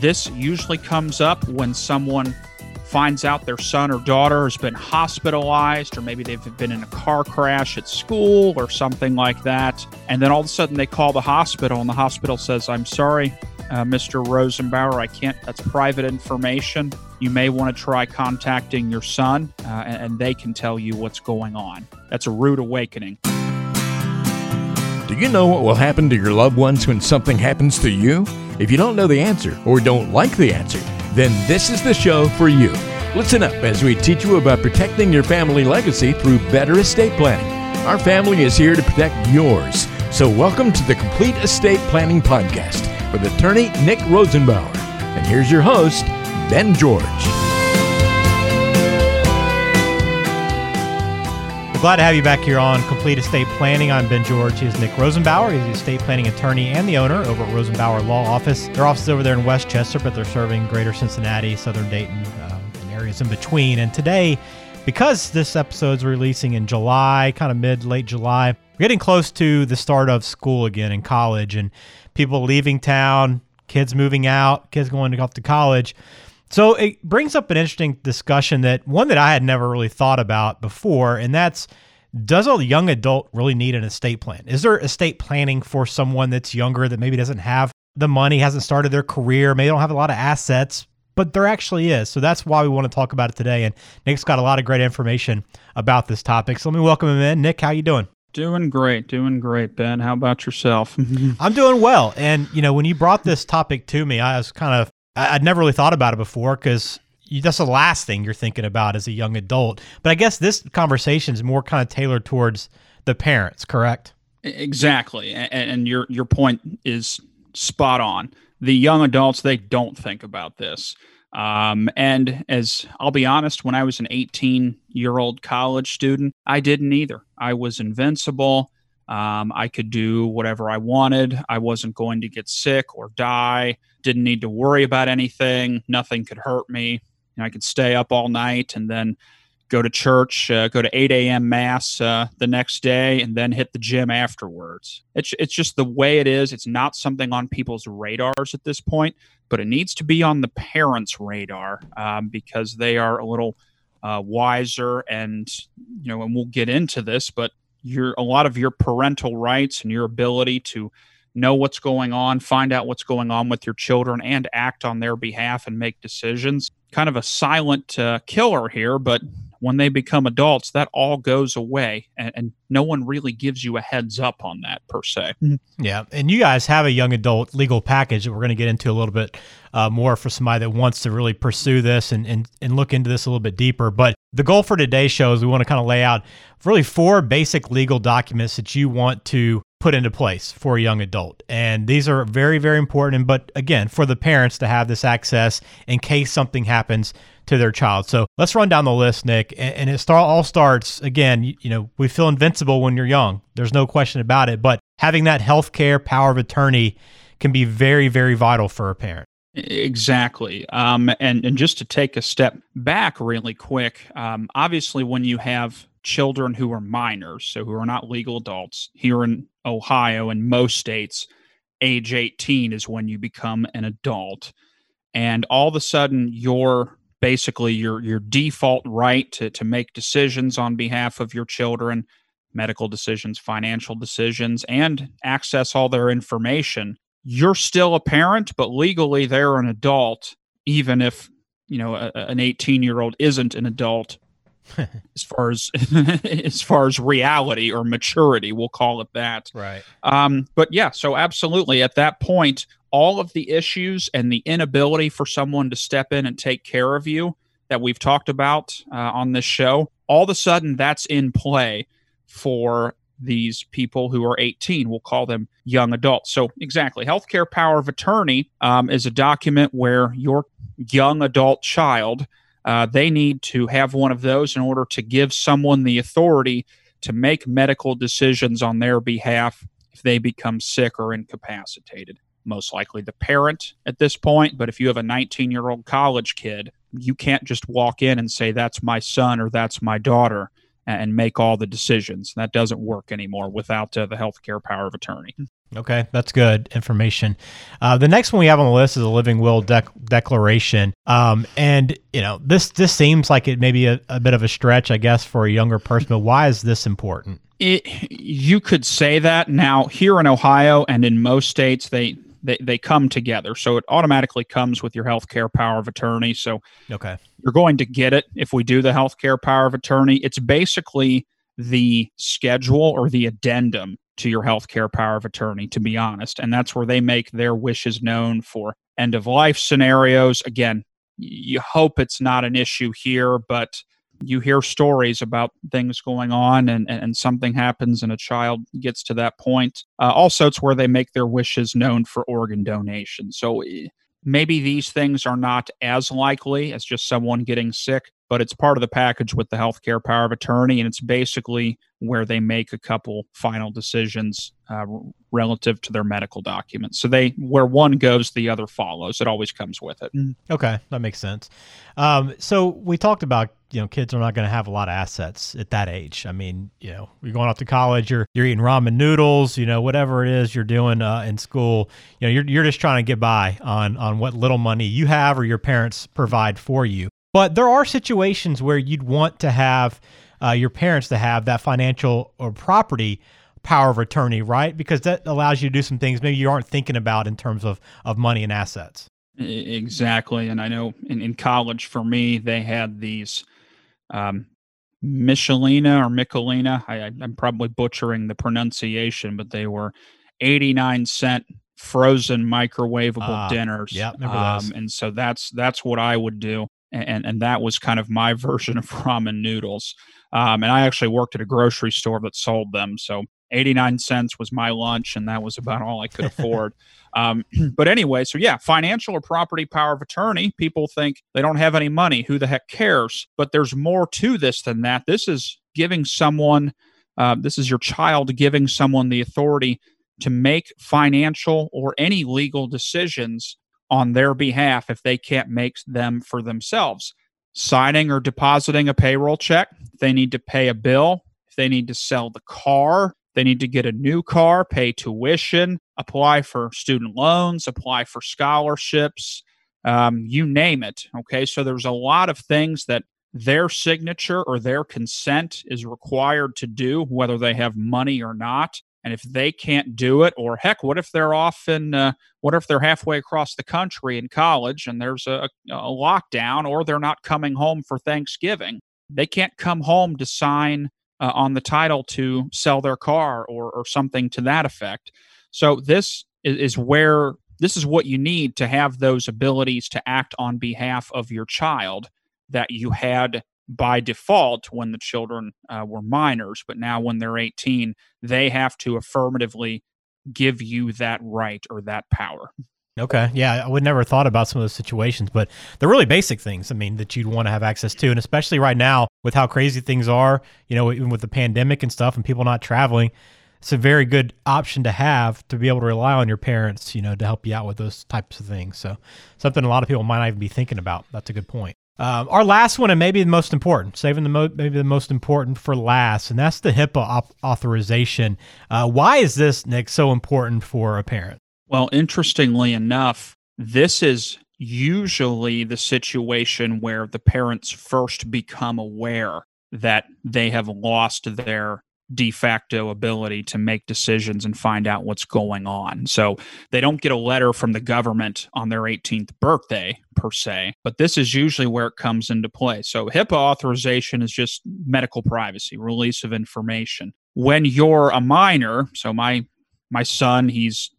This usually comes up when someone finds out their son or daughter has been hospitalized, or maybe they've been in a car crash at school or something like that. And then all of a sudden they call the hospital, and the hospital says, I'm sorry, uh, Mr. Rosenbauer, I can't, that's private information. You may want to try contacting your son, uh, and, and they can tell you what's going on. That's a rude awakening. Do you know what will happen to your loved ones when something happens to you? If you don't know the answer or don't like the answer, then this is the show for you. Listen up as we teach you about protecting your family legacy through better estate planning. Our family is here to protect yours. So, welcome to the Complete Estate Planning Podcast with attorney Nick Rosenbauer. And here's your host, Ben George. Glad to have you back here on Complete Estate Planning. I'm Ben George. He's Nick Rosenbauer. He's the estate planning attorney and the owner over at Rosenbauer Law Office. Their office is over there in West Chester, but they're serving greater Cincinnati, southern Dayton, um, and areas in between. And today, because this episode's releasing in July, kind of mid, late July, we're getting close to the start of school again in college and people leaving town, kids moving out, kids going off to college. So it brings up an interesting discussion that one that I had never really thought about before, and that's does a young adult really need an estate plan? Is there estate planning for someone that's younger that maybe doesn't have the money, hasn't started their career, maybe don't have a lot of assets, but there actually is. So that's why we want to talk about it today. And Nick's got a lot of great information about this topic. So let me welcome him in. Nick, how you doing? Doing great, doing great, Ben. How about yourself? I'm doing well. And you know, when you brought this topic to me, I was kind of I'd never really thought about it before because that's the last thing you're thinking about as a young adult. But I guess this conversation is more kind of tailored towards the parents, correct? Exactly, and, and your your point is spot on. The young adults they don't think about this. Um, and as I'll be honest, when I was an 18 year old college student, I didn't either. I was invincible. Um, I could do whatever I wanted. I wasn't going to get sick or die. Didn't need to worry about anything. Nothing could hurt me. I could stay up all night and then go to church, uh, go to 8 a.m. mass uh, the next day, and then hit the gym afterwards. It's it's just the way it is. It's not something on people's radars at this point, but it needs to be on the parents' radar um, because they are a little uh, wiser, and you know, and we'll get into this, but your a lot of your parental rights and your ability to know what's going on, find out what's going on with your children, and act on their behalf and make decisions. Kind of a silent uh, killer here, but when they become adults, that all goes away, and, and, no one really gives you a heads up on that per se. Mm-hmm. Yeah, and you guys have a young adult legal package that we're going to get into a little bit uh, more for somebody that wants to really pursue this and, and and look into this a little bit deeper. But the goal for today's show is we want to kind of lay out really four basic legal documents that you want to put into place for a young adult. And these are very, very important. But again, for the parents to have this access in case something happens to their child. So let's run down the list, Nick. And, it all starts again. You, know, we feel invincible when you're young. There's no question about it. But having that health care power of attorney can be very, very vital for a parent. Exactly. Um, and, and just to take a step back really quick, um, obviously, when you have children who are minors, so who are not legal adults, here in Ohio and most states, age 18 is when you become an adult. And all of a sudden, you're basically your your default right to, to make decisions on behalf of your children medical decisions financial decisions and access all their information you're still a parent but legally they're an adult even if you know a, an 18 year old isn't an adult. As far as as far as reality or maturity we'll call it that. Right. Um but yeah so absolutely at that point all of the issues and the inability for someone to step in and take care of you that we've talked about uh, on this show, all of a sudden that's in play for these people who are 18. We'll call them young adults. So, exactly. Healthcare power of attorney um, is a document where your young adult child, uh, they need to have one of those in order to give someone the authority to make medical decisions on their behalf if they become sick or incapacitated most likely the parent at this point. But if you have a 19 year old college kid, you can't just walk in and say, that's my son or that's my daughter. And make all the decisions. That doesn't work anymore without uh, the healthcare power of attorney. Okay, that's good information. Uh, the next one we have on the list is a living will dec- declaration, um, and you know this this seems like it may be a, a bit of a stretch, I guess, for a younger person. But why is this important? It, you could say that now here in Ohio and in most states they they, they come together. So it automatically comes with your healthcare power of attorney. So okay. you're going to get it if we do the healthcare power of attorney. It's basically the schedule or the addendum to your healthcare power of attorney, to be honest. And that's where they make their wishes known for end of life scenarios. Again, you hope it's not an issue here, but you hear stories about things going on and, and something happens and a child gets to that point. Uh, also, it's where they make their wishes known for organ donation. So eh, maybe these things are not as likely as just someone getting sick, but it's part of the package with the healthcare power of attorney. And it's basically where they make a couple final decisions uh, relative to their medical documents. So they, where one goes, the other follows. It always comes with it. Okay, that makes sense. Um, so we talked about you know kids are not going to have a lot of assets at that age. I mean, you know, you're going off to college, you're you're eating ramen noodles, you know, whatever it is you're doing uh, in school. You know, you're you're just trying to get by on on what little money you have or your parents provide for you. But there are situations where you'd want to have uh, your parents to have that financial or property power of attorney, right? Because that allows you to do some things maybe you aren't thinking about in terms of of money and assets. Exactly, and I know in, in college for me they had these um, Michelina or Michelina. I, I'm probably butchering the pronunciation, but they were 89 cent frozen microwavable uh, dinners. Yeah, um, and so that's that's what I would do, and and that was kind of my version of ramen noodles. Um, and I actually worked at a grocery store that sold them, so 89 cents was my lunch, and that was about all I could afford. Um, but anyway, so yeah, financial or property power of attorney, people think they don't have any money. Who the heck cares? But there's more to this than that. This is giving someone, uh, this is your child giving someone the authority to make financial or any legal decisions on their behalf if they can't make them for themselves. Signing or depositing a payroll check, they need to pay a bill, if they need to sell the car, they need to get a new car, pay tuition, apply for student loans, apply for scholarships, um, you name it. Okay, so there's a lot of things that their signature or their consent is required to do, whether they have money or not. And if they can't do it, or heck, what if they're off in, uh, what if they're halfway across the country in college and there's a, a lockdown, or they're not coming home for Thanksgiving? They can't come home to sign uh, on the title to sell their car or, or something to that effect. So this is, is where this is what you need to have those abilities to act on behalf of your child that you had by default when the children uh, were minors, but now when they're 18, they have to affirmatively give you that right or that power. Okay. Yeah, I would never thought about some of those situations, but they're really basic things. I mean, that you'd want to have access to, and especially right now with how crazy things are. You know, even with the pandemic and stuff, and people not traveling, it's a very good option to have to be able to rely on your parents. You know, to help you out with those types of things. So something a lot of people might not even be thinking about. That's a good point. Um, our last one, and maybe the most important, saving the mo- maybe the most important for last, and that's the HIPAA op- authorization. Uh, why is this, Nick, so important for a parent? Well, interestingly enough, this is usually the situation where the parents first become aware that they have lost their de facto ability to make decisions and find out what's going on. So they don't get a letter from the government on their 18th birthday, per se, but this is usually where it comes into play. So HIPAA authorization is just medical privacy, release of information. When you're a minor, so my my son, he's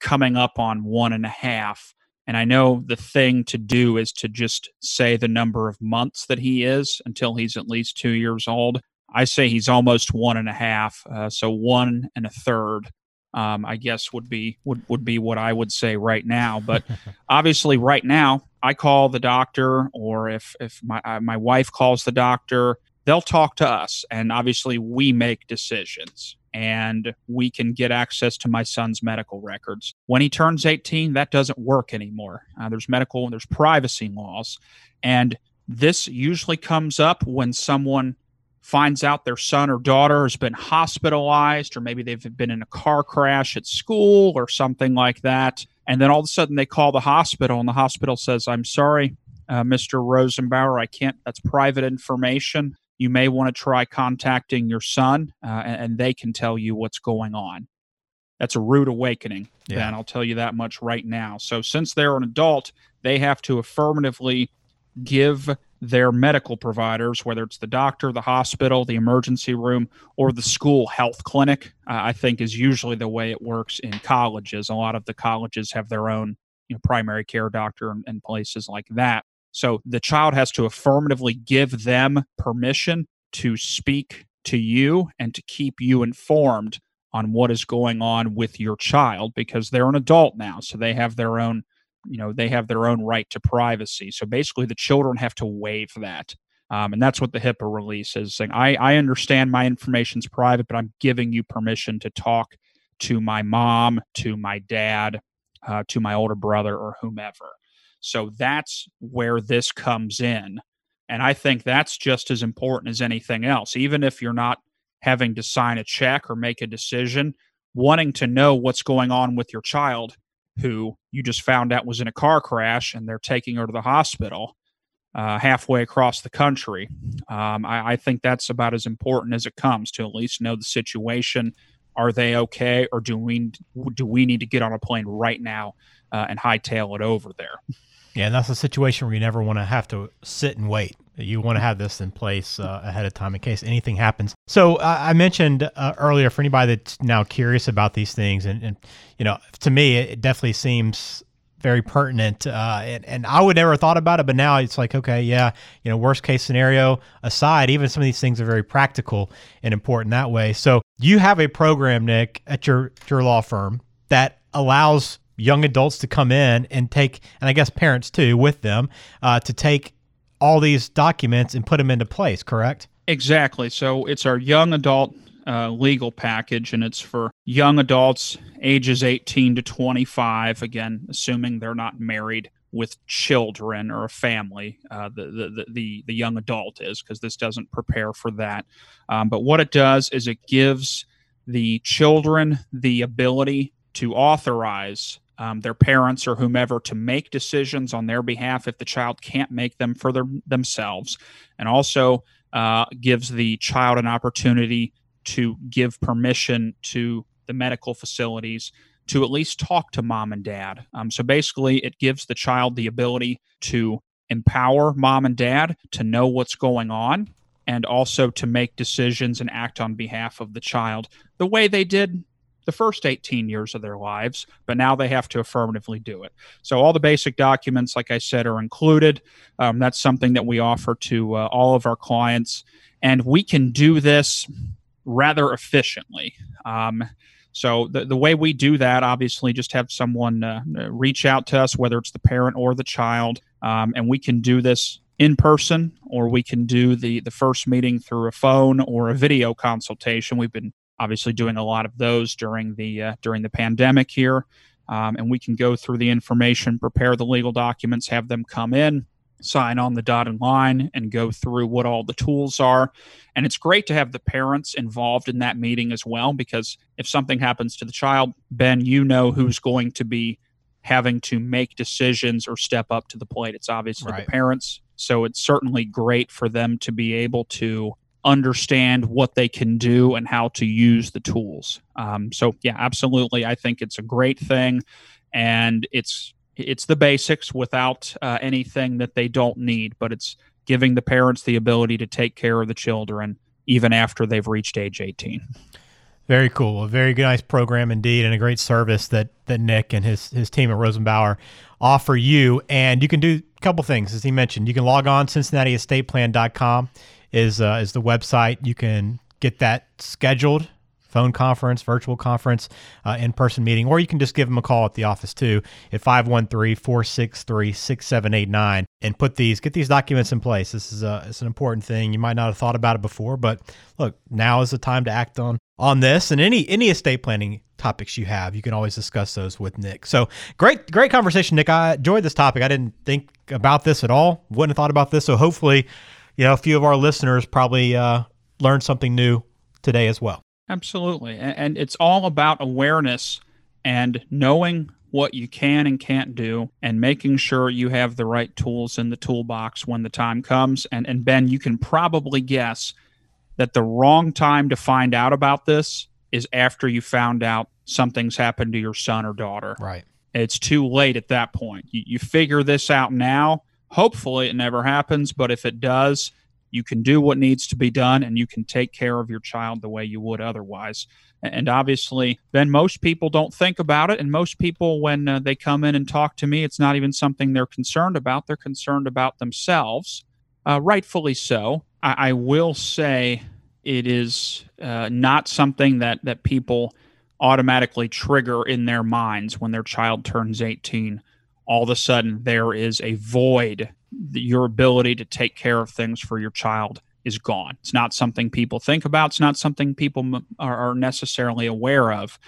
coming up on one and a half. And I know the thing to do is to just say the number of months that he is until he's at least two years old. I say he's almost one and a half, uh, so one and a third. Um, I guess would be would, would be what I would say right now. But obviously, right now, I call the doctor, or if if my uh, my wife calls the doctor, they'll talk to us, and obviously, we make decisions and we can get access to my son's medical records. When he turns 18, that doesn't work anymore. Uh, there's medical, and there's privacy laws. And this usually comes up when someone finds out their son or daughter has been hospitalized, or maybe they've been in a car crash at school or something like that. And then all of a sudden they call the hospital, and the hospital says, I'm sorry, uh, Mr. Rosenbauer, I can't, that's private information. You may want to try contacting your son, uh, and, and they can tell you what's going on. That's a rude awakening, yeah. Ben. I'll tell you that much right now. So, since they're an adult, they have to affirmatively give their medical providers, whether it's the doctor, the hospital, the emergency room, or the school health clinic, uh, I think is usually the way it works in colleges. A lot of the colleges have their own you know, primary care doctor and, and places like that. So the child has to affirmatively give them permission to speak to you and to keep you informed on what is going on with your child because they're an adult now. So they have their own you know they have their own right to privacy so basically the children have to waive that um, and that's what the HIPAA release is saying. I, I understand my information's private, but I'm giving you permission to talk to my mom, to my dad, uh, to my older brother, or whomever. So that's where this comes in. And I think that's just as important as anything else. Even if you're not having to sign a check or make a decision, wanting to know what's going on with your child who you just found out was in a car crash and they're taking her to the hospital uh, halfway across the country. Um, I, I, think that's about as important as it comes to at least know the situation. Are they okay, or do we do we need to get on a plane right now uh, and hightail it over there? Yeah, and that's a situation where you never want to have to sit and wait. You want to have this in place uh, ahead of time in case anything happens. So uh, I mentioned uh, earlier for anybody that's now curious about these things, and, and you know, to me, it definitely seems very pertinent. Uh, and, and I would never thought about it, but now it's like, okay, yeah, you know, worst case scenario aside, even some of these things are very practical and important that way. So you have a program, Nick, at your your law firm that allows young adults to come in and take, and I guess parents too, with them uh, to take all these documents and put them into place, correct? Exactly. So it's our young adult uh, legal package, and it's for young adults ages 18 to 25. Again, assuming they're not married with children or a family. Uh, the, the, the the young adult is because this doesn't prepare for that. Um, but what it does is it gives the children the ability to authorize um, their parents or whomever to make decisions on their behalf if the child can't make them for their, themselves, and also uh, gives the child an opportunity to give permission to the medical facilities to at least talk to mom and dad. Um, so basically, it gives the child the ability to empower mom and dad to know what's going on and also to make decisions and act on behalf of the child the way they did the first 18 years of their lives, but now they have to affirmatively do it. So all the basic documents, like I said, are included. Um, that's something that we offer to uh, all of our clients, and we can do this rather efficiently. Um, so the, the way we do that, obviously, just have someone uh, reach out to us, whether it's the parent or the child, um, and we can do this in person or we can do the the first meeting through a phone or a video consultation we've been obviously doing a lot of those during the uh, during the pandemic here. Um, and we can go through the information prepare the legal documents have them come in sign on the dotted line and go through what all the tools are. And it's great to have the parents involved in that meeting as well because if something happens to the child ben you know who's going to be having to make decisions or step up to the plate. It's obviously right. the parents. So it's certainly great for them to be able to understand what they can do and how to use the tools. Um, so yeah, absolutely, I think it's a great thing, and it's it's the basics without uh, anything that they don't need, but it's giving the parents the ability to take care of the children even after they've reached age 18. Very cool. A very nice program indeed, and a great service that that Nick and his his team at Rosenbauer offer you. And you can do a couple things, as he mentioned. You can log on CincinnatiEstatePlan.com is uh, is the website. You can get that scheduled phone conference, virtual conference, uh, in person meeting, or you can just give them a call at the office too at 513 463 6789 and put these, get these documents in place. This is a, it's an important thing. You might not have thought about it before, but look, now is the time to act on on this and any any estate planning topics you have. You can always discuss those with Nick. So great, great conversation, Nick. I enjoyed this topic. I didn't think about this at all. Wouldn't have thought about this. So hopefully you know, a few of our listeners probably uh, learned something new today as well. Absolutely. And it's all about awareness and knowing what you can and can't do and making sure you have the right tools in the toolbox when the time comes. And, and Ben, you can probably guess that the wrong time to find out about this is after you found out something's happened to your son or daughter. Right. It's too late at that point. You, you figure this out now. Hopefully, it never happens. But if it does, you can do what needs to be done and you can take care of your child the way you would otherwise. And obviously, then most people don't think about it. And most people, when uh, they come in and talk to me, it's not even something they're concerned about. They're concerned about themselves, uh, rightfully so. I, I, will say it is uh, not something that, that people automatically trigger in their minds when their child turns 18. All of a sudden, there is a void. Your ability to take care of things for your child is gone. It's not something people think about. It's not something people are, necessarily aware of.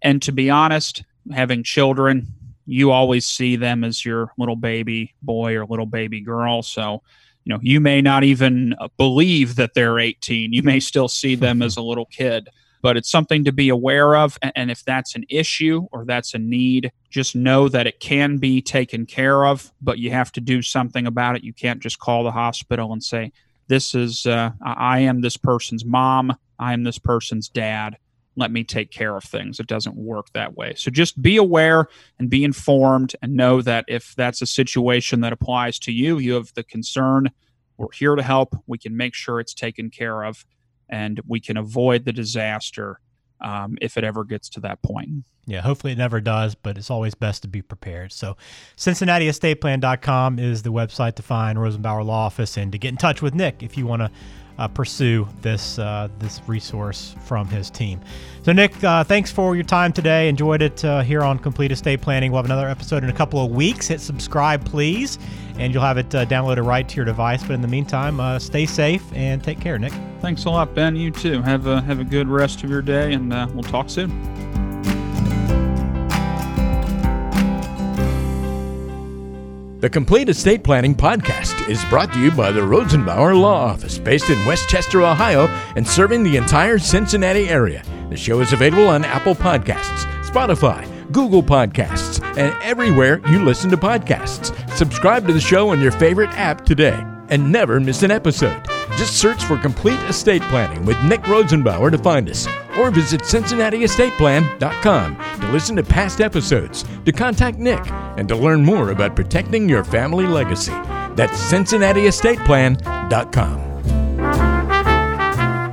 And to be honest, having children, you always see them as your little baby boy or little baby girl. So, you know, you may not even uh, believe that they're 18. You may still see them as a little kid, but it's something to be aware of. And if that's an issue or that's a need, just know that it can be taken care of, but you have to do something about it. You can't just call the hospital and say, this is uh, I am this person's mom, I am this person's dad. Let me take care of things. It doesn't work that way. So just be aware and be informed and know that if that's a situation that applies to you, you have the concern, we're here to help. We can make sure it's taken care of and we can avoid the disaster um, if it ever gets to that point. Yeah, hopefully it never does, but it's always best to be prepared. So, CincinnatiEstatePlan.com is the website to find Rosenbauer Law Office and to get in touch with Nick if you want to uh, pursue this uh, this resource from his team. So, Nick, uh, thanks for your time today. Enjoyed it uh, here on Complete Estate Planning. We'll have another episode in a couple of weeks. Hit subscribe, please, and you'll have it uh, downloaded right to your device. But in the meantime, uh, stay safe and take care, Nick. Thanks a lot, Ben. You too. Have a have a good rest of your day, and we'll talk soon. The Complete Estate Planning Podcast is brought to you by the Rosenbauer Law Office, based in West Chester, Ohio, and serving the entire Cincinnati area. The show is available on Apple Podcasts, Spotify, Google Podcasts, and everywhere you listen to podcasts. Subscribe to the show on your favorite app today and never miss an episode. Just search for Complete Estate Planning with Nick Rosenbauer to find us, or visit CincinnatiEstatePlan.com to listen to past episodes, to contact Nick, and to learn more about protecting your family legacy. That's CincinnatiEstatePlan.com.